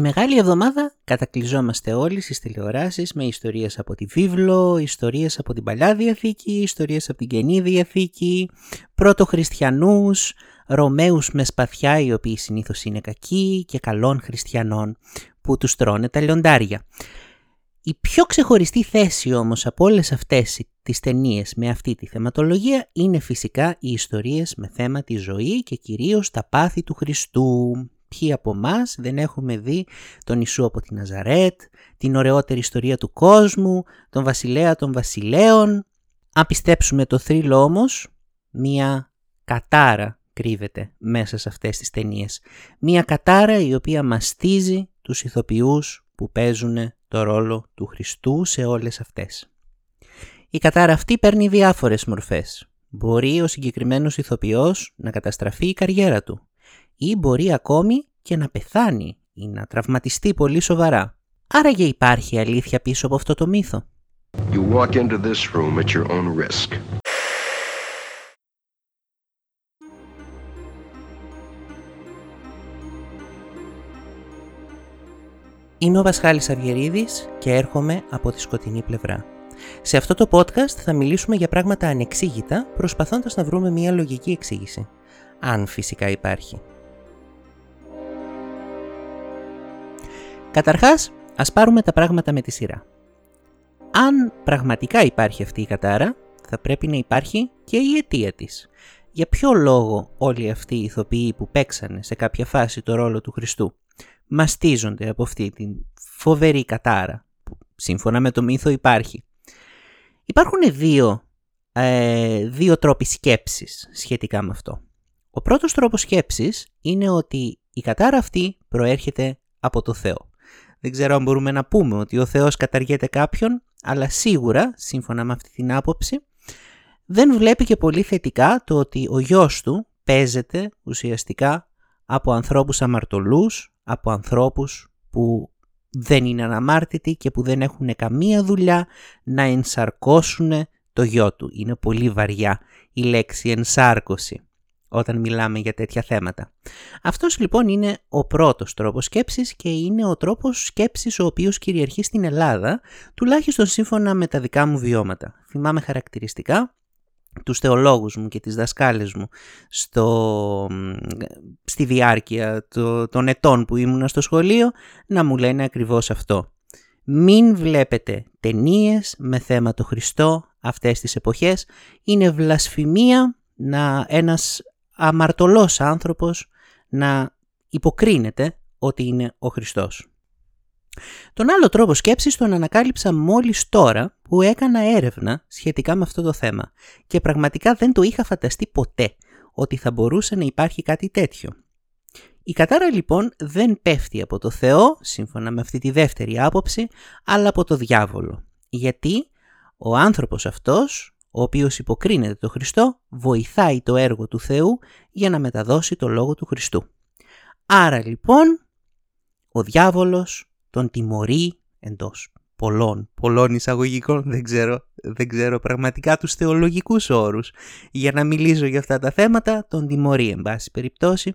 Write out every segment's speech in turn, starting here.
Τη Μεγάλη Εβδομάδα κατακλυζόμαστε όλοι στις τηλεοράσεις με ιστορίες από τη Βίβλο, ιστορίες από την Παλιά Διαθήκη, ιστορίες από την Καινή Διαθήκη, πρωτοχριστιανούς, Ρωμαίους με σπαθιά οι οποίοι συνήθως είναι κακοί και καλών χριστιανών που τους τρώνε τα λιοντάρια. Η πιο ξεχωριστή θέση όμως από όλες αυτές τις ταινίες με αυτή τη θεματολογία είναι φυσικά οι ιστορίες με θέμα τη ζωή και κυρίως τα πάθη του Χριστού. Ποιοι από εμάς δεν έχουμε δει τον Ιησού από τη Ναζαρέτ, την ωραιότερη ιστορία του κόσμου, τον βασιλέα των βασιλέων. Αν πιστέψουμε το θρύλο όμως, μία κατάρα κρύβεται μέσα σε αυτές τις ταινίες. Μία κατάρα η οποία μαστίζει τους ηθοποιούς που παίζουν το ρόλο του Χριστού σε όλες αυτές. Η κατάρα αυτή παίρνει διάφορες μορφές. Μπορεί ο συγκεκριμένος ηθοποιός να καταστραφεί η καριέρα του ή μπορεί ακόμη και να πεθάνει ή να τραυματιστεί πολύ σοβαρά. Άρα και υπάρχει αλήθεια πίσω από αυτό το μύθο. You walk into this room at your own risk. Είμαι ο Βασχάλης Αυγερίδης και έρχομαι από τη σκοτεινή πλευρά. Σε αυτό το podcast θα μιλήσουμε για πράγματα ανεξήγητα, προσπαθώντας να βρούμε μια λογική εξήγηση. Αν φυσικά υπάρχει. Καταρχάς, ας πάρουμε τα πράγματα με τη σειρά. Αν πραγματικά υπάρχει αυτή η κατάρα, θα πρέπει να υπάρχει και η αιτία της. Για ποιο λόγο όλοι αυτοί οι ηθοποιοί που παίξανε σε κάποια φάση το ρόλο του Χριστού μαστίζονται από αυτή την φοβερή κατάρα που σύμφωνα με το μύθο υπάρχει; Υπάρχουν δύο, ε, δύο τρόποι σκέψης σχετικά με αυτό. Ο πρώτος τρόπος σκέψης είναι ότι η κατάρα αυτή προέρχεται από το Θεό. Δεν ξέρω αν μπορούμε να πούμε ότι ο Θεός καταργέται κάποιον, αλλά σίγουρα, σύμφωνα με αυτή την άποψη, δεν βλέπει και πολύ θετικά το ότι ο γιος του παίζεται ουσιαστικά από ανθρώπους αμαρτωλούς, από ανθρώπους που δεν είναι αναμάρτητοι και που δεν έχουν καμία δουλειά να ενσαρκώσουν το γιο του. Είναι πολύ βαριά η λέξη ενσάρκωση όταν μιλάμε για τέτοια θέματα. Αυτός λοιπόν είναι ο πρώτος τρόπος σκέψης και είναι ο τρόπος σκέψης ο οποίος κυριαρχεί στην Ελλάδα, τουλάχιστον σύμφωνα με τα δικά μου βιώματα. Θυμάμαι χαρακτηριστικά τους θεολόγους μου και τις δασκάλες μου στο, στη διάρκεια το, των ετών που ήμουνα στο σχολείο να μου λένε ακριβώς αυτό. Μην βλέπετε ταινίες με θέμα το Χριστό αυτές τις εποχές. Είναι βλασφημία να ένας αμαρτωλός άνθρωπος να υποκρίνεται ότι είναι ο Χριστός. Τον άλλο τρόπο σκέψης τον ανακάλυψα μόλις τώρα που έκανα έρευνα σχετικά με αυτό το θέμα και πραγματικά δεν το είχα φανταστεί ποτέ ότι θα μπορούσε να υπάρχει κάτι τέτοιο. Η κατάρα λοιπόν δεν πέφτει από το Θεό, σύμφωνα με αυτή τη δεύτερη άποψη, αλλά από το διάβολο. Γιατί ο άνθρωπος αυτός, ο οποίος υποκρίνεται το Χριστό, βοηθάει το έργο του Θεού για να μεταδώσει το λόγο του Χριστού. Άρα λοιπόν, ο διάβολος τον τιμωρεί εντός πολλών, πολλών εισαγωγικών, δεν ξέρω, δεν ξέρω πραγματικά τους θεολογικούς όρους. Για να μιλήσω για αυτά τα θέματα, τον τιμωρεί εν πάση περιπτώσει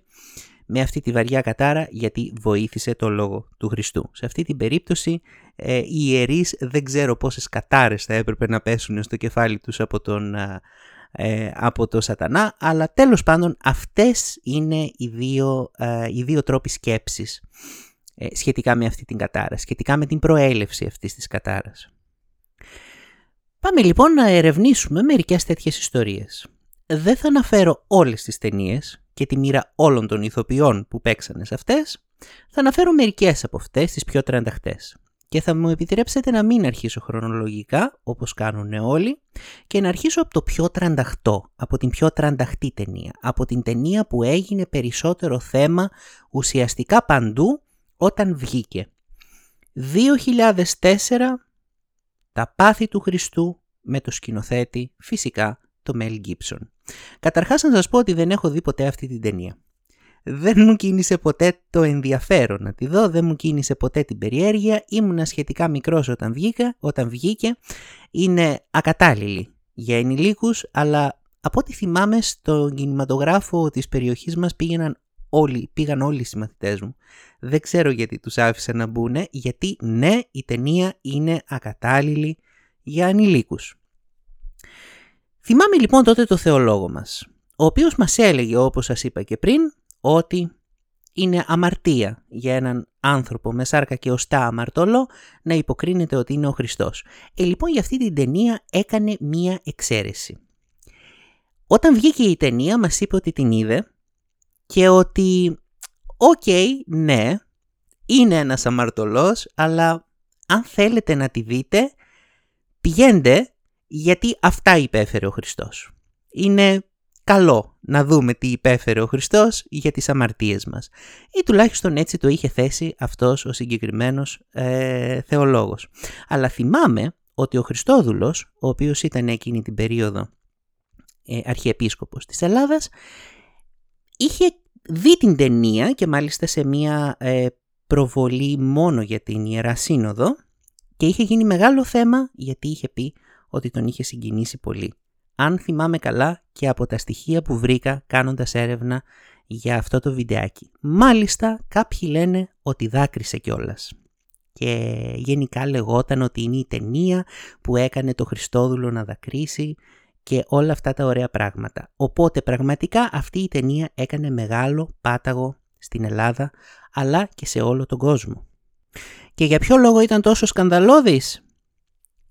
με αυτή τη βαριά κατάρα γιατί βοήθησε το λόγο του Χριστού. Σε αυτή την περίπτωση ε, οι ιερείς δεν ξέρω πόσες κατάρες θα έπρεπε να πέσουν στο κεφάλι τους από τον, ε, από το σατανά, αλλά τέλος πάντων αυτές είναι οι δύο, ε, οι δύο τρόποι σκέψης ε, σχετικά με αυτή την κατάρα, σχετικά με την προέλευση αυτής της κατάρας. Πάμε λοιπόν να ερευνήσουμε μερικές τέτοιες ιστορίες. Δεν θα αναφέρω όλες τις ταινίες και τη μοίρα όλων των ηθοποιών που παίξανε σε αυτές, θα αναφέρω μερικές από αυτές τις πιο τρανταχτές. Και θα μου επιτρέψετε να μην αρχίσω χρονολογικά, όπως κάνουν όλοι, και να αρχίσω από το πιο τρανταχτό, από την πιο τρανταχτή ταινία, από την ταινία που έγινε περισσότερο θέμα ουσιαστικά παντού όταν βγήκε. 2004 τα πάθη του Χριστού με το σκηνοθέτη φυσικά το Μέλ Γκίψον. Καταρχάς να σας πω ότι δεν έχω δει ποτέ αυτή την ταινία. Δεν μου κίνησε ποτέ το ενδιαφέρον να τη δω, δεν μου κίνησε ποτέ την περιέργεια, ήμουνα σχετικά μικρός όταν, βγήκα, όταν βγήκε, είναι ακατάλληλη για ενηλίκους, αλλά από ό,τι θυμάμαι στον κινηματογράφο της περιοχής μας πήγαιναν όλοι, πήγαν όλοι οι συμμαθητές μου. Δεν ξέρω γιατί τους άφησα να μπουν, γιατί ναι, η ταινία είναι ακατάλληλη για ανηλίκους. Θυμάμαι λοιπόν τότε το θεολόγο μας, ο οποίος μας έλεγε όπως σας είπα και πριν, ότι είναι αμαρτία για έναν άνθρωπο με σάρκα και οστά αμαρτωλό να υποκρίνεται ότι είναι ο Χριστός. Ε, λοιπόν για αυτή την ταινία έκανε μία εξαίρεση. Όταν βγήκε η ταινία μας είπε ότι την είδε και ότι οκ, ναι, είναι ένας αμαρτωλός, αλλά αν θέλετε να τη δείτε, πηγαίνετε γιατί αυτά υπέφερε ο Χριστός. Είναι καλό να δούμε τι υπέφερε ο Χριστός για τις αμαρτίες μας. Ή τουλάχιστον έτσι το είχε θέσει αυτός ο συγκεκριμένος ε, θεολόγος. Αλλά θυμάμαι ότι ο Χριστόδουλος, ο οποίος ήταν εκείνη την περίοδο ε, αρχιεπίσκοπος της Ελλάδας, είχε δει την ταινία και μάλιστα σε μία ε, προβολή μόνο για την Ιερά Σύνοδο και είχε γίνει μεγάλο θέμα γιατί είχε πει ότι τον είχε συγκινήσει πολύ αν θυμάμαι καλά και από τα στοιχεία που βρήκα κάνοντας έρευνα για αυτό το βιντεάκι. Μάλιστα κάποιοι λένε ότι δάκρυσε κιόλας. Και γενικά λεγόταν ότι είναι η ταινία που έκανε το Χριστόδουλο να δακρύσει και όλα αυτά τα ωραία πράγματα. Οπότε πραγματικά αυτή η ταινία έκανε μεγάλο πάταγο στην Ελλάδα αλλά και σε όλο τον κόσμο. Και για ποιο λόγο ήταν τόσο σκανδαλώδης;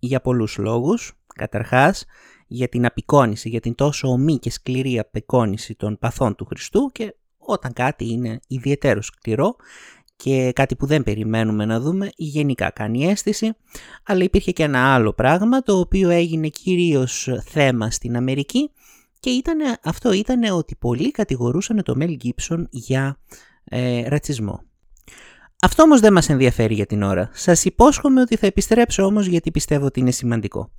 Για πολλούς λόγους. Καταρχάς, για την απεικόνηση, για την τόσο ομή και σκληρή απεικόνηση των παθών του Χριστού και όταν κάτι είναι ιδιαίτερο σκληρό και κάτι που δεν περιμένουμε να δούμε, γενικά κάνει αίσθηση, αλλά υπήρχε και ένα άλλο πράγμα το οποίο έγινε κυρίως θέμα στην Αμερική και ήταν, αυτό ήταν ότι πολλοί κατηγορούσαν το Μέλ Γκίψον για ε, ρατσισμό. Αυτό όμως δεν μας ενδιαφέρει για την ώρα. Σας υπόσχομαι ότι θα επιστρέψω όμως γιατί πιστεύω ότι είναι σημαντικό.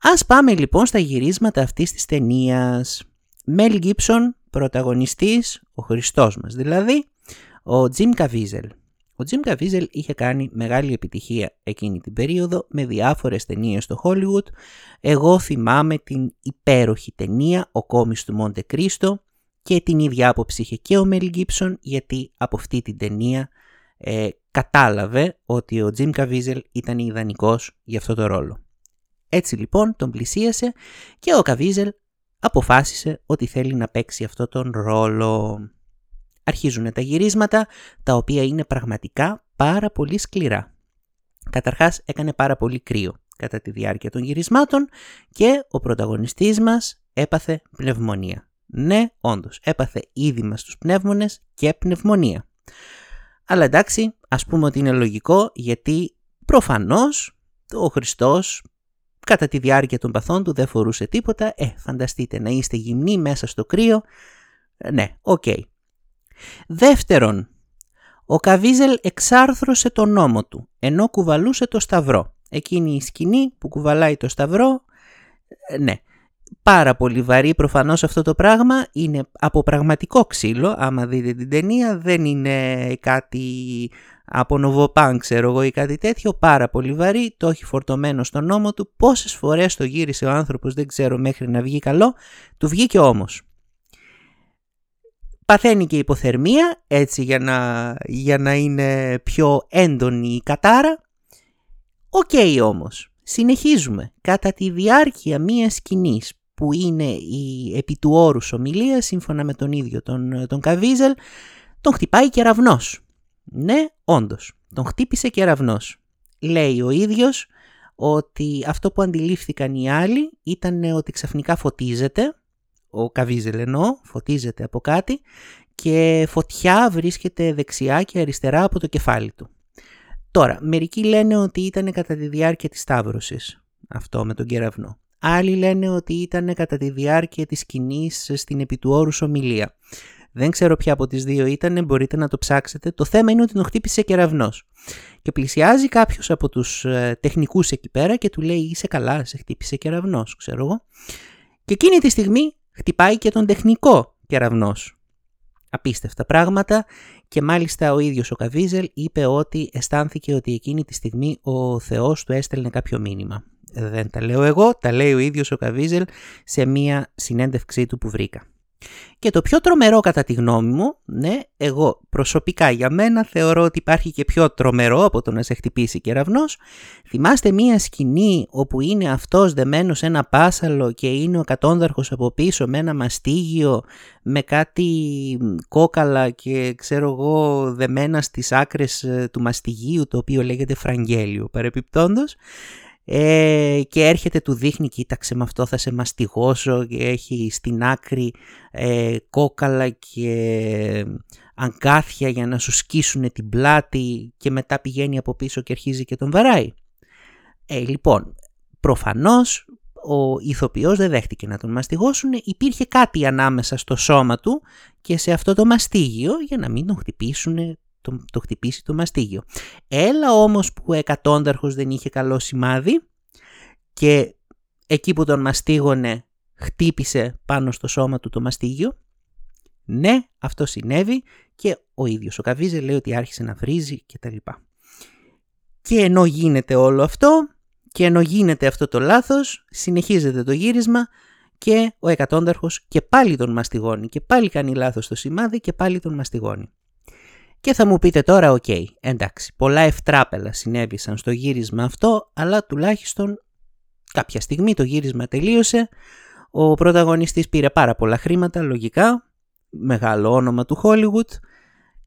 Ας πάμε λοιπόν στα γυρίσματα αυτής της ταινίας. Μέλ Γκίψον, πρωταγωνιστής, ο Χριστός μας δηλαδή, ο Τζιμ Καβίζελ. Ο Τζιμ Καβίζελ είχε κάνει μεγάλη επιτυχία εκείνη την περίοδο με διάφορες ταινίες στο Hollywood. Εγώ θυμάμαι την υπέροχη ταινία «Ο κόμις του Μόντε Κρίστο» και την ίδια άποψη είχε και ο Μελ Γκίμπσον γιατί από αυτή την ταινία ε, κατάλαβε ότι ο Τζιμ Καβίζελ ήταν ιδανικός για αυτό το ρόλο. Έτσι λοιπόν τον πλησίασε και ο Καβίζελ αποφάσισε ότι θέλει να παίξει αυτό τον ρόλο. Αρχίζουν τα γυρίσματα, τα οποία είναι πραγματικά πάρα πολύ σκληρά. Καταρχάς έκανε πάρα πολύ κρύο κατά τη διάρκεια των γυρισμάτων και ο πρωταγωνιστής μας έπαθε πνευμονία. Ναι, όντως, έπαθε ήδη στους πνεύμονες και πνευμονία. Αλλά εντάξει, ας πούμε ότι είναι λογικό γιατί προφανώς ο Χριστός κατά τη διάρκεια των παθών του δεν φορούσε τίποτα. Ε, φανταστείτε να είστε γυμνοί μέσα στο κρύο. Ε, ναι, OK. Okay. Δεύτερον, ο Καβίζελ εξάρθρωσε τον ώμο του, ενώ κουβαλούσε το σταυρό. Εκείνη η σκηνή που κουβαλάει το σταυρό, ε, ναι, πάρα πολύ βαρύ. Προφανώς αυτό το πράγμα, είναι από πραγματικό ξύλο, άμα δείτε την ταινία, δεν είναι κάτι από νοβοπάν ξέρω εγώ ή κάτι τέτοιο, πάρα πολύ βαρύ, το έχει φορτωμένο στον ώμο του, πόσες φορές το γύρισε ο άνθρωπος δεν ξέρω μέχρι να βγει καλό, του βγήκε όμως. Παθαίνει και υποθερμία, έτσι για να, για να είναι πιο έντονη η κατάρα. OK okay, όμως, συνεχίζουμε. Κατά τη διάρκεια μίας σκηνής που είναι η επί του όρους ομιλίας, σύμφωνα με τον ίδιο τον, τον Καβίζελ, τον χτυπάει κεραυνός. Ναι, όντως, τον χτύπησε κεραυνός. Λέει ο ίδιος ότι αυτό που αντιλήφθηκαν οι άλλοι ήταν ότι ξαφνικά φωτίζεται, ο Καβίζελ εννοώ, φωτίζεται από κάτι και φωτιά βρίσκεται δεξιά και αριστερά από το κεφάλι του. Τώρα, μερικοί λένε ότι ήταν κατά τη διάρκεια της Σταύρωσης αυτό με τον κεραυνό. Άλλοι λένε ότι ήταν κατά τη διάρκεια της σκηνής στην επί του όρους ομιλία. Δεν ξέρω ποια από τις δύο ήταν, μπορείτε να το ψάξετε. Το θέμα είναι ότι τον χτύπησε κεραυνός. Και πλησιάζει κάποιος από τους ε, τεχνικούς εκεί πέρα και του λέει είσαι καλά, σε χτύπησε κεραυνός, ξέρω εγώ. Και εκείνη τη στιγμή χτυπάει και τον τεχνικό κεραυνός. Απίστευτα πράγματα και μάλιστα ο ίδιος ο Καβίζελ είπε ότι αισθάνθηκε ότι εκείνη τη στιγμή ο Θεός του έστελνε κάποιο μήνυμα. Δεν τα λέω εγώ, τα λέει ο ίδιος ο Καβίζελ σε μία συνέντευξή του που βρήκα. Και το πιο τρομερό κατά τη γνώμη μου, ναι, εγώ προσωπικά για μένα θεωρώ ότι υπάρχει και πιο τρομερό από το να σε χτυπήσει κεραυνός. Θυμάστε μία σκηνή όπου είναι αυτός δεμένος σε ένα πάσαλο και είναι ο κατόνδαρχος από πίσω με ένα μαστίγιο με κάτι κόκαλα και ξέρω εγώ δεμένα στις άκρες ε, του μαστιγίου το οποίο λέγεται φραγγέλιο παρεπιπτόντος. Ε, και έρχεται του δείχνει κοίταξε με αυτό θα σε μαστιγώσω και έχει στην άκρη ε, κόκαλα και αγκάθια για να σου σκίσουν την πλάτη και μετά πηγαίνει από πίσω και αρχίζει και τον βαράει. Ε, λοιπόν, προφανώς ο ηθοποιός δεν δέχτηκε να τον μαστιγώσουν, υπήρχε κάτι ανάμεσα στο σώμα του και σε αυτό το μαστίγιο για να μην τον χτυπήσουν το, το χτυπήσει το μαστίγιο. Έλα όμως που ο εκατόνταρχος δεν είχε καλό σημάδι και εκεί που τον μαστίγωνε χτύπησε πάνω στο σώμα του το μαστίγιο. Ναι, αυτό συνέβη και ο ίδιος ο Καβίζε λέει ότι άρχισε να βρίζει και τα λοιπά. Και ενώ γίνεται όλο αυτό και ενώ γίνεται αυτό το λάθος, συνεχίζεται το γύρισμα και ο εκατόνταρχος και πάλι τον μαστιγώνει και πάλι κάνει λάθος το σημάδι και πάλι τον μαστιγώνει. Και θα μου πείτε τώρα, OK, okay, εντάξει, πολλά ευτράπελα συνέβησαν στο γύρισμα αυτό, αλλά τουλάχιστον κάποια στιγμή το γύρισμα τελείωσε, ο πρωταγωνιστής πήρε πάρα πολλά χρήματα, λογικά, μεγάλο όνομα του Hollywood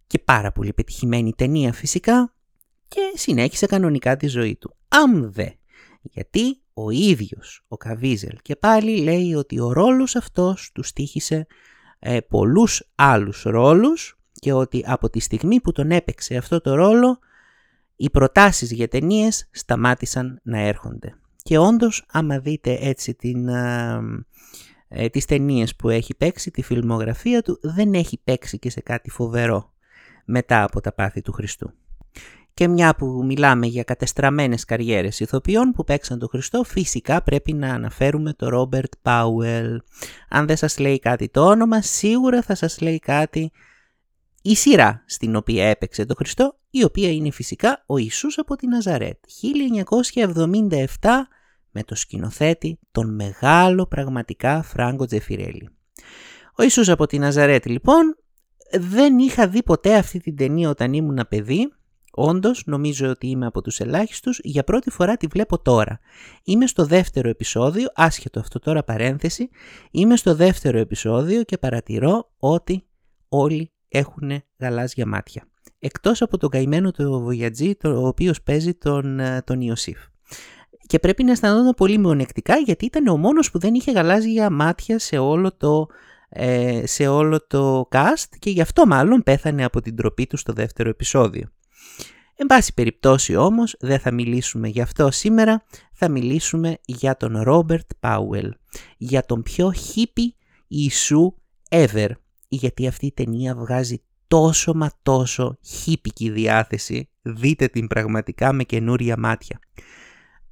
και πάρα πολύ πετυχημένη ταινία φυσικά και συνέχισε κανονικά τη ζωή του. Αμ δε, γιατί ο ίδιος ο Καβίζελ και πάλι λέει ότι ο ρόλος αυτός τους στήχησε ε, πολλούς άλλους ρόλους και ότι από τη στιγμή που τον έπαιξε αυτό το ρόλο οι προτάσεις για ταινίες σταμάτησαν να έρχονται. Και όντως άμα δείτε έτσι την, ε, τις ταινίες που έχει παίξει, τη φιλμογραφία του δεν έχει παίξει και σε κάτι φοβερό μετά από τα πάθη του Χριστού. Και μια που μιλάμε για κατεστραμμένες καριέρες ηθοποιών που παίξαν τον Χριστό, φυσικά πρέπει να αναφέρουμε το Ρόμπερτ Πάουελ. Αν δεν σας λέει κάτι το όνομα, σίγουρα θα σας λέει κάτι η σειρά στην οποία έπαιξε το Χριστό, η οποία είναι φυσικά ο Ιησούς από τη Ναζαρέτ, 1977 με το σκηνοθέτη τον μεγάλο πραγματικά Φράγκο Τζεφιρέλη. Ο Ιησούς από τη Ναζαρέτ λοιπόν δεν είχα δει ποτέ αυτή την ταινία όταν ήμουν παιδί, Όντως, νομίζω ότι είμαι από τους ελάχιστους, για πρώτη φορά τη βλέπω τώρα. Είμαι στο δεύτερο επεισόδιο, άσχετο αυτό τώρα παρένθεση, είμαι στο δεύτερο επεισόδιο και παρατηρώ ότι όλοι έχουν γαλάζια μάτια. Εκτός από τον καημένο του Βοιατζή, ο οποίος παίζει τον, ε, τον Ιωσήφ. Και πρέπει να αισθανόταν πολύ μειονεκτικά γιατί ήταν ο μόνος που δεν είχε γαλάζια μάτια σε όλο το, ε, σε όλο το cast και γι' αυτό μάλλον πέθανε από την τροπή του στο δεύτερο επεισόδιο. Εν πάση περιπτώσει όμως δεν θα μιλήσουμε για αυτό σήμερα, θα μιλήσουμε για τον Ρόμπερτ Πάουελ, για τον πιο hippie Ιησού ever γιατί αυτή η ταινία βγάζει τόσο μα τόσο χύπικη διάθεση, δείτε την πραγματικά με καινούρια μάτια.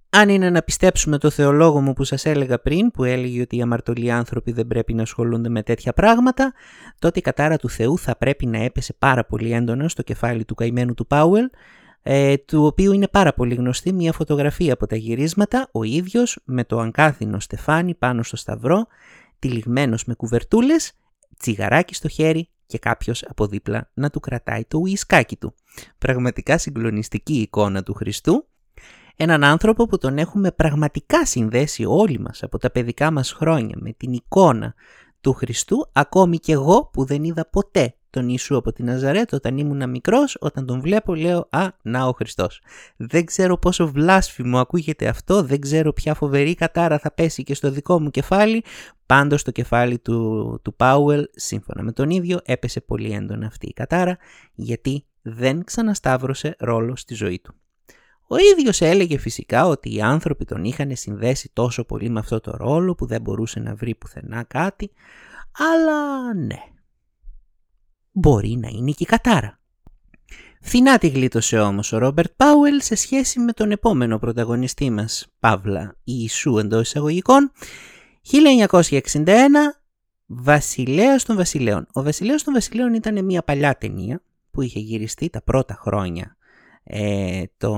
Αν είναι να πιστέψουμε το θεολόγο μου που σας έλεγα πριν, που έλεγε ότι οι αμαρτωλοί άνθρωποι δεν πρέπει να ασχολούνται με τέτοια πράγματα, τότε η κατάρα του Θεού θα πρέπει να έπεσε πάρα πολύ έντονα στο κεφάλι του καημένου του Πάουελ, ε, του οποίου είναι πάρα πολύ γνωστή μια φωτογραφία από τα γυρίσματα, ο ίδιος με το αγκάθινο στεφάνι πάνω στο σταυρό, τυλιγμένος με κουβερτούλες τσιγαράκι στο χέρι και κάποιος από δίπλα να του κρατάει το ουισκάκι του. Πραγματικά συγκλονιστική εικόνα του Χριστού. Έναν άνθρωπο που τον έχουμε πραγματικά συνδέσει όλοι μας από τα παιδικά μας χρόνια με την εικόνα του Χριστού, ακόμη και εγώ που δεν είδα ποτέ τον Ιησού από την Ναζαρέτ όταν ήμουν μικρός, όταν τον βλέπω λέω «Α, να ο Χριστός». Δεν ξέρω πόσο βλάσφημο ακούγεται αυτό, δεν ξέρω ποια φοβερή κατάρα θα πέσει και στο δικό μου κεφάλι, πάντως το κεφάλι του, του Πάουελ, σύμφωνα με τον ίδιο, έπεσε πολύ έντονα αυτή η κατάρα, γιατί δεν ξανασταύρωσε ρόλο στη ζωή του. Ο ίδιος έλεγε φυσικά ότι οι άνθρωποι τον είχαν συνδέσει τόσο πολύ με αυτό το ρόλο που δεν μπορούσε να βρει πουθενά κάτι, αλλά ναι, μπορεί να είναι και η κατάρα. Φθηνά τη γλίτωσε όμως ο Ρόμπερτ Πάουελ σε σχέση με τον επόμενο πρωταγωνιστή μας, Παύλα Ιησού εντός εισαγωγικών, 1961, Βασιλέας των Βασιλέων. Ο Βασιλέας των Βασιλέων ήταν μια παλιά ταινία που είχε γυριστεί τα πρώτα χρόνια ε, το,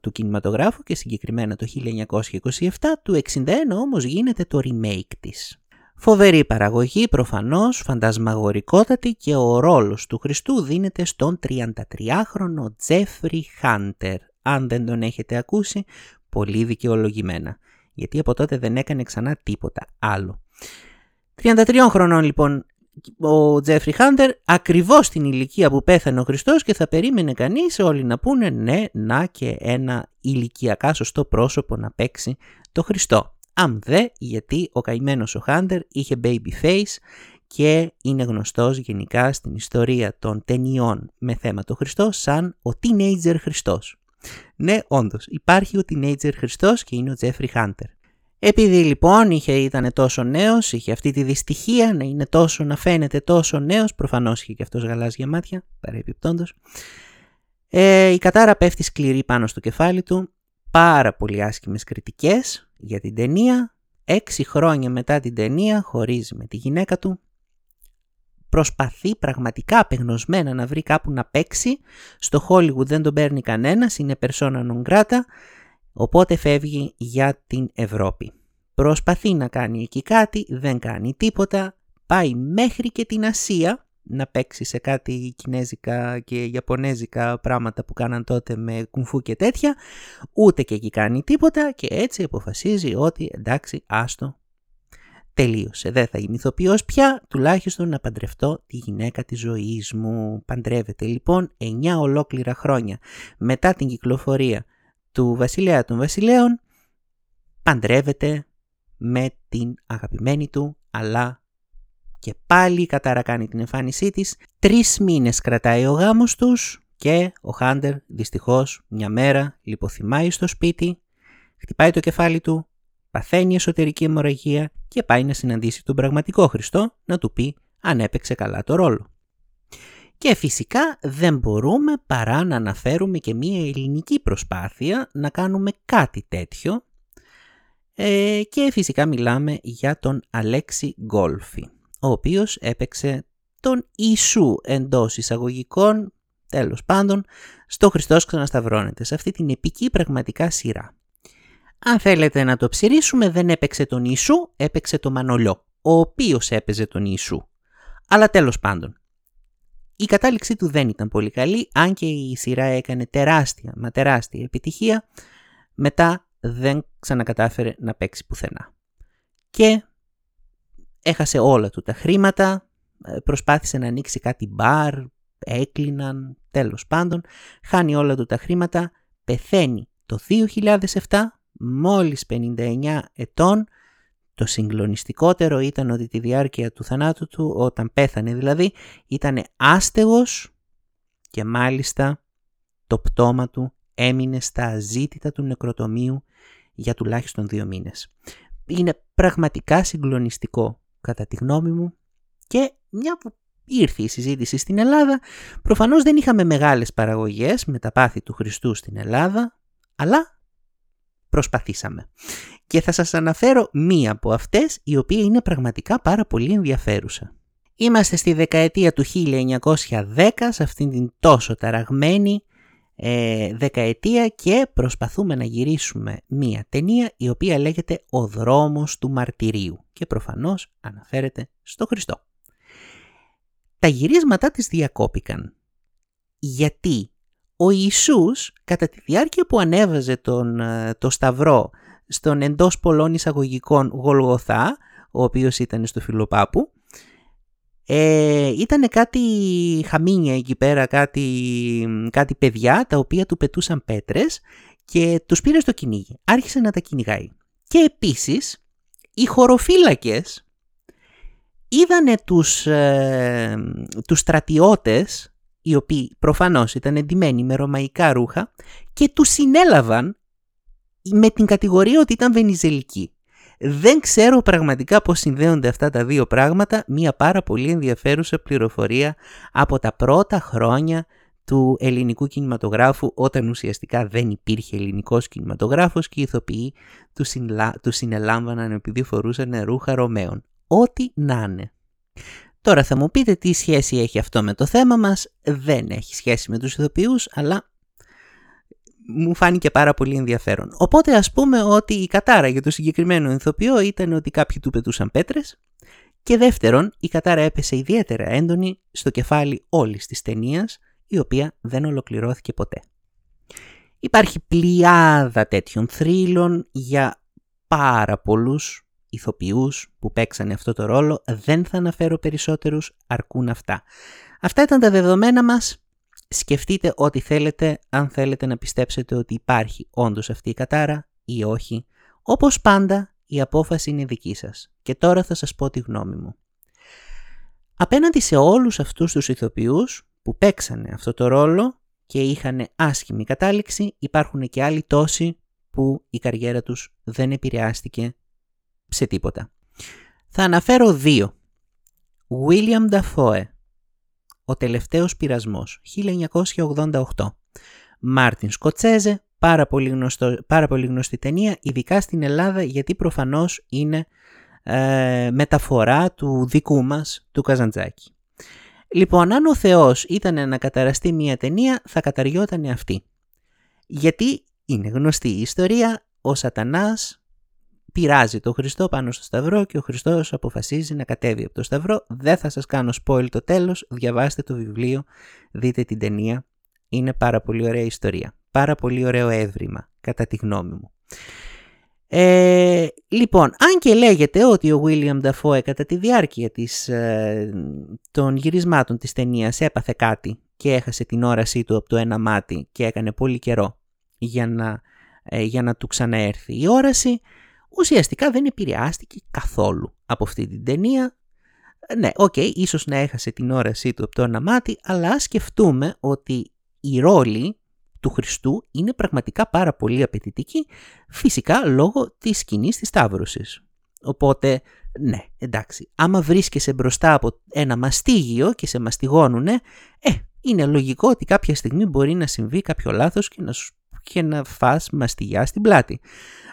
του κινηματογράφου και συγκεκριμένα το 1927, του 61 όμως γίνεται το remake της. Φοβερή παραγωγή προφανώς, φαντασμαγορικότατη και ο ρόλος του Χριστού δίνεται στον 33χρονο Τζέφρι Χάντερ. Αν δεν τον έχετε ακούσει, πολύ δικαιολογημένα. Γιατί από τότε δεν έκανε ξανά τίποτα άλλο. 33 χρονών λοιπόν ο Τζέφρι Χάντερ ακριβώς στην ηλικία που πέθανε ο Χριστός και θα περίμενε κανείς όλοι να πούνε ναι, να και ένα ηλικιακά σωστό πρόσωπο να παίξει το Χριστό. Αν δε, γιατί ο καημένος ο Χάντερ είχε baby face και είναι γνωστός γενικά στην ιστορία των ταινιών με θέμα το Χριστό σαν ο teenager Χριστός. Ναι, όντως, υπάρχει ο teenager Χριστός και είναι ο Τζέφρι Χάντερ. Επειδή λοιπόν είχε, ήταν τόσο νέος, είχε αυτή τη δυστυχία να είναι τόσο, να φαίνεται τόσο νέος, προφανώς είχε και αυτός γαλάζια μάτια, παρεπιπτόντως, ε, η κατάρα πέφτει σκληρή πάνω στο κεφάλι του, πάρα πολύ άσχημες κριτικές για την ταινία, έξι χρόνια μετά την ταινία χωρίζει με τη γυναίκα του, προσπαθεί πραγματικά απεγνωσμένα να βρει κάπου να παίξει, στο Hollywood δεν τον παίρνει κανένας, είναι persona non grata, Οπότε φεύγει για την Ευρώπη. Προσπαθεί να κάνει εκεί κάτι, δεν κάνει τίποτα, πάει μέχρι και την Ασία να παίξει σε κάτι κινέζικα και ιαπωνέζικα πράγματα που κάναν τότε με κουμφού και τέτοια, ούτε και εκεί κάνει τίποτα και έτσι αποφασίζει ότι εντάξει άστο τελείωσε, δεν θα είμαι ηθοποιός πια, τουλάχιστον να παντρευτώ τη γυναίκα της ζωής μου. Παντρεύεται λοιπόν 9 ολόκληρα χρόνια μετά την κυκλοφορία του βασιλέα των βασιλέων παντρεύεται με την αγαπημένη του αλλά και πάλι η Κατάρα κάνει την εμφάνισή της. Τρεις μήνες κρατάει ο γάμος τους και ο Χάντερ δυστυχώς μια μέρα λιποθυμάει στο σπίτι, χτυπάει το κεφάλι του, παθαίνει εσωτερική αιμορραγία και πάει να συναντήσει τον πραγματικό Χριστό να του πει αν έπαιξε καλά το ρόλο. Και φυσικά δεν μπορούμε παρά να αναφέρουμε και μία ελληνική προσπάθεια να κάνουμε κάτι τέτοιο ε, και φυσικά μιλάμε για τον Αλέξη Γκόλφι, ο οποίος έπαιξε τον Ιησού εντός εισαγωγικών, τέλος πάντων, στο Χριστός ξανασταυρώνεται, σε αυτή την επική πραγματικά σειρά. Αν θέλετε να το ψηρίσουμε, δεν έπαιξε τον Ιησού, έπαιξε τον Μανολιό, ο οποίος έπαιζε τον Ιησού. Αλλά τέλος πάντων, η κατάληξή του δεν ήταν πολύ καλή, αν και η σειρά έκανε τεράστια, μα τεράστια επιτυχία, μετά δεν ξανακατάφερε να παίξει πουθενά. Και έχασε όλα του τα χρήματα, ε, προσπάθησε να ανοίξει κάτι μπαρ, έκλειναν, τέλος πάντων, χάνει όλα του τα χρήματα, πεθαίνει το 2007, μόλις 59 ετών, το συγκλονιστικότερο ήταν ότι τη διάρκεια του θανάτου του, όταν πέθανε δηλαδή, ήταν άστεγος και μάλιστα το πτώμα του έμεινε στα αζήτητα του νεκροτομείου για τουλάχιστον δύο μήνες. Είναι πραγματικά συγκλονιστικό κατά τη γνώμη μου και μια που ήρθε η συζήτηση στην Ελλάδα, προφανώς δεν είχαμε μεγάλες παραγωγές με τα πάθη του Χριστού στην Ελλάδα, αλλά προσπαθήσαμε και θα σας αναφέρω μία από αυτές η οποία είναι πραγματικά πάρα πολύ ενδιαφέρουσα. Είμαστε στη δεκαετία του 1910 σε αυτήν την τόσο ταραγμένη ε, δεκαετία και προσπαθούμε να γυρίσουμε μία ταινία η οποία λέγεται «Ο δρόμος του μαρτυρίου» και προφανώς αναφέρεται στο Χριστό. Τα γυρίσματα της διακόπηκαν. Γιατί ο Ιησούς κατά τη διάρκεια που ανέβαζε τον, ε, το σταυρό στον εντός πολλών εισαγωγικών Γολγοθά, ο οποίος ήταν στο Φιλοπάπου. Ε, ήταν κάτι χαμίνια εκεί πέρα, κάτι, κάτι παιδιά τα οποία του πετούσαν πέτρες και τους πήρε στο κυνήγι. Άρχισε να τα κυνηγάει. Και επίσης οι χωροφύλακες είδανε τους, ε, τους στρατιώτες οι οποίοι προφανώς ήταν εντυμένοι με ρωμαϊκά ρούχα και τους συνέλαβαν με την κατηγορία ότι ήταν βενιζελική. Δεν ξέρω πραγματικά πώς συνδέονται αυτά τα δύο πράγματα, μία πάρα πολύ ενδιαφέρουσα πληροφορία από τα πρώτα χρόνια του ελληνικού κινηματογράφου όταν ουσιαστικά δεν υπήρχε ελληνικός κινηματογράφος και οι ηθοποιοί του, συνλα... του συνελάμβαναν επειδή φορούσαν ρούχα Ρωμαίων. Ό,τι να είναι. Τώρα θα μου πείτε τι σχέση έχει αυτό με το θέμα μας. Δεν έχει σχέση με τους ηθοποιούς, αλλά μου φάνηκε πάρα πολύ ενδιαφέρον. Οπότε ας πούμε ότι η κατάρα για το συγκεκριμένο ηθοποιό ήταν ότι κάποιοι του πετούσαν πέτρες και δεύτερον η κατάρα έπεσε ιδιαίτερα έντονη στο κεφάλι όλης της ταινίας, η οποία δεν ολοκληρώθηκε ποτέ. Υπάρχει πλειάδα τέτοιων θρύλων για πάρα πολλούς ηθοποιούς που παίξανε αυτό το ρόλο. Δεν θα αναφέρω περισσότερους, αρκούν αυτά. Αυτά ήταν τα δεδομένα μας. Σκεφτείτε ό,τι θέλετε, αν θέλετε να πιστέψετε ότι υπάρχει όντως αυτή η κατάρα ή όχι. Όπως πάντα, η απόφαση είναι δική σας. Και τώρα θα σας πω τη γνώμη μου. Απέναντι σε όλους αυτούς τους ηθοποιούς που παίξανε αυτό το ρόλο και είχαν άσχημη κατάληξη, υπάρχουν και άλλοι τόσοι που η καριέρα τους δεν επηρεάστηκε σε τίποτα. Θα αναφέρω δύο. William Dafoe, ο τελευταίος πειρασμός, 1988. Μάρτιν Σκοτσέζε, πάρα πολύ, γνωστό, πάρα πολύ γνωστή ταινία, ειδικά στην Ελλάδα γιατί προφανώς είναι ε, μεταφορά του δικού μας, του Καζαντζάκη. Λοιπόν, αν ο Θεός ήταν να καταραστεί μια ταινία, θα καταριόταν αυτή. Γιατί είναι γνωστή η ιστορία, ο σατανάς πειράζει τον Χριστό πάνω στο Σταυρό και ο Χριστός αποφασίζει να κατέβει από το Σταυρό. Δεν θα σας κάνω spoil το τέλος, διαβάστε το βιβλίο, δείτε την ταινία. Είναι πάρα πολύ ωραία ιστορία. Πάρα πολύ ωραίο έβριμα, κατά τη γνώμη μου. Ε, λοιπόν, αν και λέγεται ότι ο William Dafoe κατά τη διάρκεια της, ε, των γυρισμάτων της ταινίας έπαθε κάτι και έχασε την όρασή του από το ένα μάτι και έκανε πολύ καιρό για να, ε, για να του ξαναέρθει η όραση, ουσιαστικά δεν επηρεάστηκε καθόλου από αυτή την ταινία. Ναι, OK, okay, ίσως να έχασε την όρασή του από το ένα μάτι, αλλά σκεφτούμε ότι η ρόλη του Χριστού είναι πραγματικά πάρα πολύ απαιτητική, φυσικά λόγω της σκηνής της Σταύρωσης. Οπότε, ναι, εντάξει, άμα βρίσκεσαι μπροστά από ένα μαστίγιο και σε μαστιγώνουνε, ε, είναι λογικό ότι κάποια στιγμή μπορεί να συμβεί κάποιο λάθος και να, και να φας μαστιγιά στην πλάτη.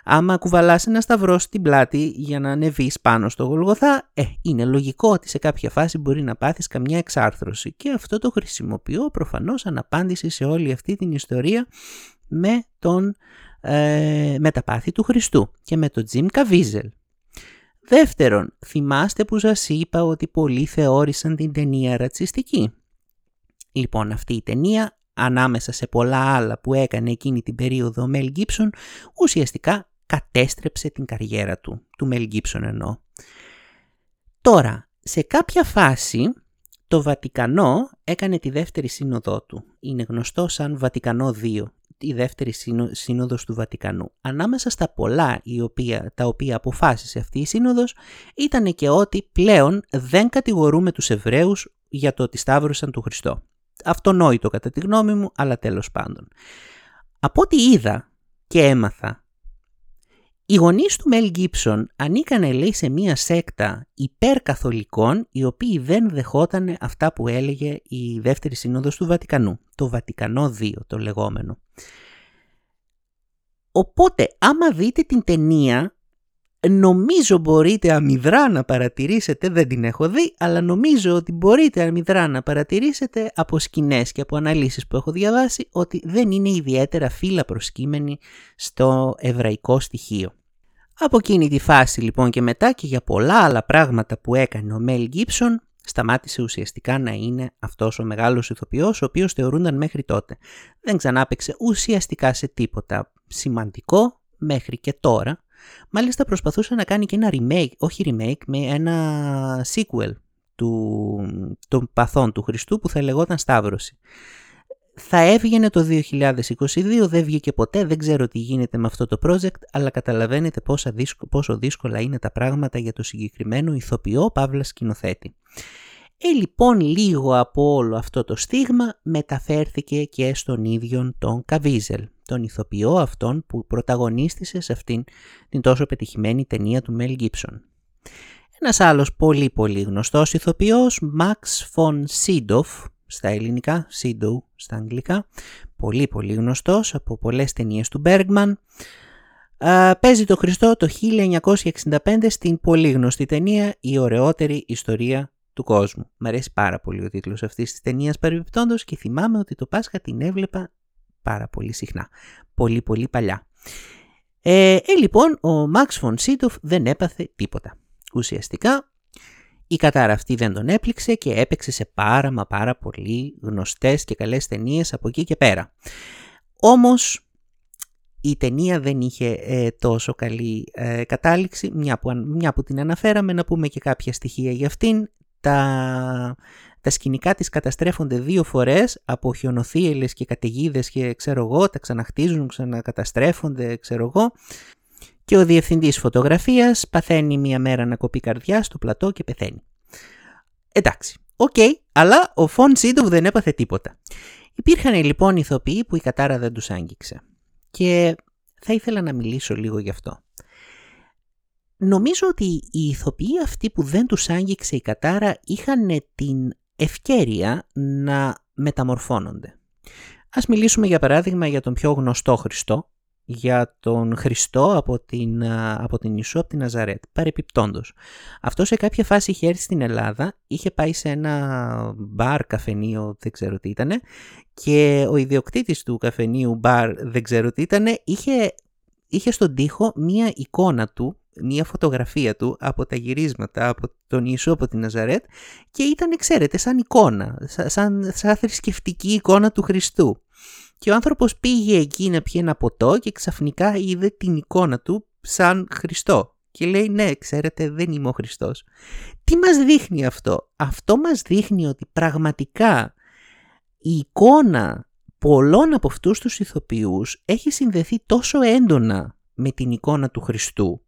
Άμα κουβαλάς ένα σταυρό στην πλάτη για να ανεβείς πάνω στο Γολγοθά, ε, είναι λογικό ότι σε κάποια φάση μπορεί να πάθεις καμιά εξάρθρωση. Και αυτό το χρησιμοποιώ προφανώς σαν απάντηση σε όλη αυτή την ιστορία με, τον, ε, με τα πάθη του Χριστού και με τον Τζιμ Καβίζελ. Δεύτερον, θυμάστε που σας είπα ότι πολλοί θεώρησαν την ταινία ρατσιστική. Λοιπόν, αυτή η ταινία ανάμεσα σε πολλά άλλα που έκανε εκείνη την περίοδο ο Μέλ Γκίψον, ουσιαστικά κατέστρεψε την καριέρα του, του Μέλ Γκίψον εννοώ. Τώρα, σε κάποια φάση το Βατικανό έκανε τη δεύτερη σύνοδό του. Είναι γνωστό σαν Βατικανό 2, η δεύτερη σύνοδος του Βατικανού. Ανάμεσα στα πολλά η οποία, τα οποία αποφάσισε αυτή η σύνοδος ήταν και ότι πλέον δεν κατηγορούμε τους Εβραίους για το ότι σταύρωσαν τον Χριστό. Αυτονόητο κατά τη γνώμη μου, αλλά τέλος πάντων. Από ό,τι είδα και έμαθα οι γονείς του Μελ Γκίμπσον ανήκανε λέει σε μία σέκτα υπερκαθολικών οι οποίοι δεν δεχόταν αυτά που έλεγε η δεύτερη σύνοδος του Βατικανού, το Βατικανό 2 το λεγόμενο. Οπότε άμα δείτε την ταινία νομίζω μπορείτε αμυδρά να παρατηρήσετε, δεν την έχω δει, αλλά νομίζω ότι μπορείτε αμυδρά να παρατηρήσετε από σκηνές και από αναλύσεις που έχω διαβάσει ότι δεν είναι ιδιαίτερα φύλλα προσκύμενη στο εβραϊκό στοιχείο. Από εκείνη τη φάση λοιπόν και μετά και για πολλά άλλα πράγματα που έκανε ο Μέλ Γκίψον, σταμάτησε ουσιαστικά να είναι αυτός ο μεγάλος ηθοποιός ο οποίος θεωρούνταν μέχρι τότε. Δεν ξανάπαιξε ουσιαστικά σε τίποτα σημαντικό μέχρι και τώρα. Μάλιστα προσπαθούσε να κάνει και ένα remake, όχι remake, με ένα sequel του, των παθών του Χριστού που θα λεγόταν Σταύρωση θα έβγαινε το 2022, δεν βγήκε ποτέ, δεν ξέρω τι γίνεται με αυτό το project, αλλά καταλαβαίνετε πόσο, πόσο δύσκολα είναι τα πράγματα για το συγκεκριμένο ηθοποιό παύλα σκηνοθέτη. Ε, λοιπόν, λίγο από όλο αυτό το στίγμα μεταφέρθηκε και στον ίδιο τον Καβίζελ, τον ηθοποιό αυτόν που πρωταγωνίστησε σε αυτήν την τόσο πετυχημένη ταινία του Μέλ Gibson. Ένας άλλος πολύ πολύ γνωστός ηθοποιός, Max von Sydow, στα ελληνικά, Sido στα αγγλικά, πολύ πολύ γνωστός από πολλές ταινίες του Bergman. παίζει το Χριστό το 1965 στην πολύ γνωστή ταινία «Η ωραιότερη ιστορία του κόσμου». Μ' αρέσει πάρα πολύ ο τίτλος αυτής της ταινίας παρεμπιπτόντως και θυμάμαι ότι το Πάσχα την έβλεπα πάρα πολύ συχνά. Πολύ πολύ παλιά. Ε, ε λοιπόν, ο Μαξ Φον Σίτοφ δεν έπαθε τίποτα. Ουσιαστικά η κατάρα αυτή δεν τον έπληξε και έπαιξε σε πάρα μα πάρα πολύ γνωστές και καλές ταινίες από εκεί και πέρα. Όμως η ταινία δεν είχε ε, τόσο καλή ε, κατάληξη, μια που, μια που την αναφέραμε, να πούμε και κάποια στοιχεία για αυτήν. Τα, τα σκηνικά της καταστρέφονται δύο φορές από χιονοθύελλες και καταιγίδες και ξέρω εγώ, τα ξαναχτίζουν, ξανακαταστρέφονται, ξέρω εγώ. Και ο διευθυντής φωτογραφίας παθαίνει μία μέρα ανακοπή καρδιάς στο πλατό και πεθαίνει. Εντάξει, OK, okay, αλλά ο Φον Σίντοφ δεν έπαθε τίποτα. Υπήρχαν λοιπόν ηθοποιοί που η κατάρα δεν τους άγγιξε. Και θα ήθελα να μιλήσω λίγο γι' αυτό. Νομίζω ότι οι ηθοποιοί αυτοί που δεν τους άγγιξε η κατάρα είχαν την ευκαιρία να μεταμορφώνονται. Ας μιλήσουμε για παράδειγμα για τον πιο γνωστό Χριστό, για τον Χριστό από την, από την Ιησού, από την Ναζαρέτ, παρεπιπτόντος. Αυτό σε κάποια φάση είχε έρθει στην Ελλάδα, είχε πάει σε ένα μπαρ, καφενείο, δεν ξέρω τι ήτανε, και ο ιδιοκτήτης του καφενείου μπαρ, δεν ξέρω τι ήτανε, είχε, είχε στον τοίχο μία εικόνα του, μία φωτογραφία του από τα γυρίσματα από τον Ιησού από την Ναζαρέτ και ήταν, ξέρετε, σαν εικόνα, σαν, σαν θρησκευτική εικόνα του Χριστού. Και ο άνθρωπος πήγε εκεί να πιει ένα ποτό και ξαφνικά είδε την εικόνα του σαν Χριστό. Και λέει ναι, ξέρετε δεν είμαι ο Χριστός. Τι μας δείχνει αυτό; Αυτό μας δείχνει ότι πραγματικά η εικόνα πολλών από αυτούς τους ηθοποιούς έχει συνδεθεί τόσο έντονα με την εικόνα του Χριστού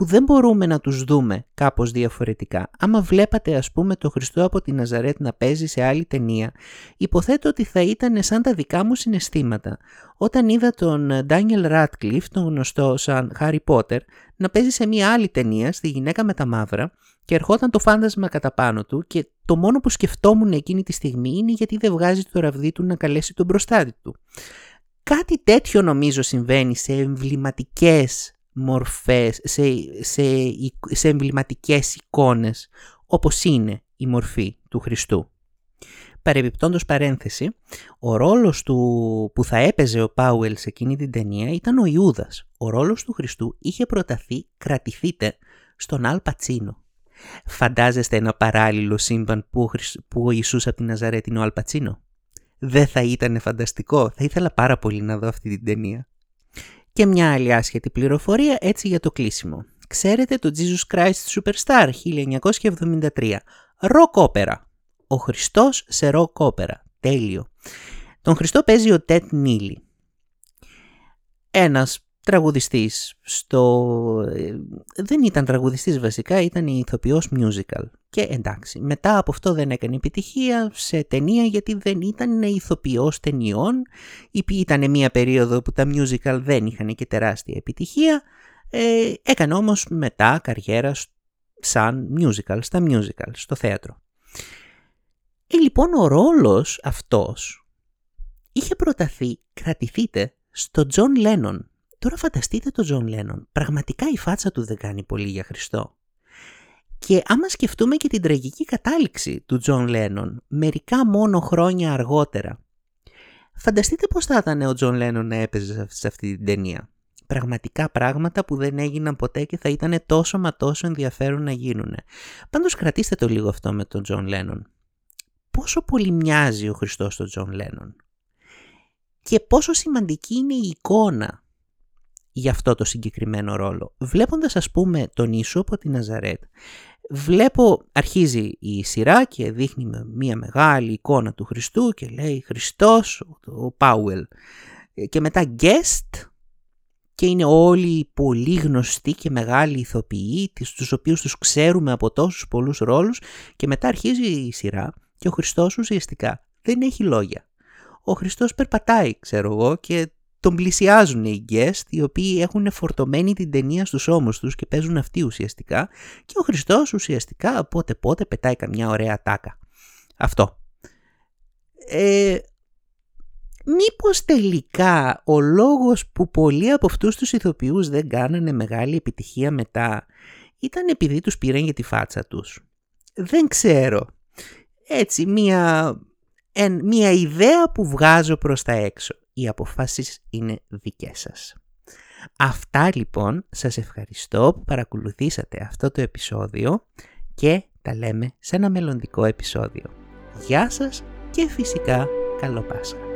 που δεν μπορούμε να τους δούμε κάπως διαφορετικά. Άμα βλέπατε ας πούμε το Χριστό από τη Ναζαρέτ να παίζει σε άλλη ταινία, υποθέτω ότι θα ήταν σαν τα δικά μου συναισθήματα. Όταν είδα τον Daniel Radcliffe, τον γνωστό σαν Harry Potter, να παίζει σε μια άλλη ταινία, στη γυναίκα με τα μαύρα, και ερχόταν το φάντασμα κατά πάνω του και το μόνο που σκεφτόμουν εκείνη τη στιγμή είναι γιατί δεν βγάζει το ραβδί του να καλέσει τον μπροστάτη του. Κάτι τέτοιο νομίζω συμβαίνει σε εμβληματικές μορφές, σε, σε, σε εμβληματικές εικόνες, όπως είναι η μορφή του Χριστού. Παρεμπιπτόντως παρένθεση, ο ρόλος του που θα έπαιζε ο Πάουελ σε εκείνη την ταινία ήταν ο Ιούδας. Ο ρόλος του Χριστού είχε προταθεί κρατηθείτε στον Αλ Πατσίνο. Φαντάζεστε ένα παράλληλο σύμπαν που, που ο Ιησούς από την Ναζαρέτη είναι ο Αλ Πατσίνο; Δεν θα ήταν φανταστικό. Θα ήθελα πάρα πολύ να δω αυτή την ταινία. Και μια άλλη άσχετη πληροφορία έτσι για το κλείσιμο. Ξέρετε το Jesus Christ Superstar 1973. Ροκ όπερα. Ο Χριστός σε ροκ όπερα. Τέλειο. Τον Χριστό παίζει ο Τετ Νίλι. Ένας τραγουδιστής στο... Ε, δεν ήταν τραγουδιστής βασικά, ήταν ηθοποιός musical. Και εντάξει, μετά από αυτό δεν έκανε επιτυχία σε ταινία γιατί δεν ήταν ηθοποιός ταινιών. Ήταν μια περίοδο που τα musical δεν είχαν και τεράστια επιτυχία. Ε, έκανε όμως μετά καριέρα σαν musical, στα musical, στο θέατρο. Ε, λοιπόν ο ρόλος αυτός είχε προταθεί, κρατηθείτε, στο Τζον Λένον Τώρα φανταστείτε τον Τζον Λένον. Πραγματικά η φάτσα του δεν κάνει πολύ για Χριστό. Και άμα σκεφτούμε και την τραγική κατάληξη του Τζον Λένον, μερικά μόνο χρόνια αργότερα, φανταστείτε πώς θα ήταν ο Τζον Λένον να έπαιζε σε αυτή την ταινία. Πραγματικά πράγματα που δεν έγιναν ποτέ και θα ήταν τόσο μα τόσο ενδιαφέρον να γίνουν. Πάντως κρατήστε το λίγο αυτό με τον Τζον Λένον. Πόσο πολύ μοιάζει ο Χριστός στον Τζον Λένον. Και πόσο σημαντική είναι η εικόνα για αυτό το συγκεκριμένο ρόλο. Βλέποντας ας πούμε τον Ιησού από τη Ναζαρέτ, βλέπω, αρχίζει η σειρά και δείχνει με μια μεγάλη εικόνα του Χριστού και λέει Χριστός, ο Πάουελ. Και μετά guest και είναι όλοι πολύ γνωστοί και μεγάλοι ηθοποιοί, τους οποίους τους ξέρουμε από τόσους πολλούς ρόλους και μετά αρχίζει η σειρά και ο Χριστός ουσιαστικά δεν έχει λόγια. Ο Χριστός περπατάει, ξέρω εγώ, και τον πλησιάζουν οι guest οι οποίοι έχουν φορτωμένη την ταινία στους ώμους τους και παίζουν αυτοί ουσιαστικά και ο Χριστός ουσιαστικά πότε πότε πετάει καμιά ωραία τάκα. Αυτό. Ε, μήπως τελικά ο λόγος που πολλοί από αυτούς τους ηθοποιούς δεν κάνανε μεγάλη επιτυχία μετά ήταν επειδή τους πήραν για τη φάτσα τους. Δεν ξέρω. Έτσι, μία, μία ιδέα που βγάζω προς τα έξω οι αποφάσεις είναι δικές σας. Αυτά λοιπόν, σας ευχαριστώ που παρακολουθήσατε αυτό το επεισόδιο και τα λέμε σε ένα μελλοντικό επεισόδιο. Γεια σας και φυσικά καλό Πάσχα.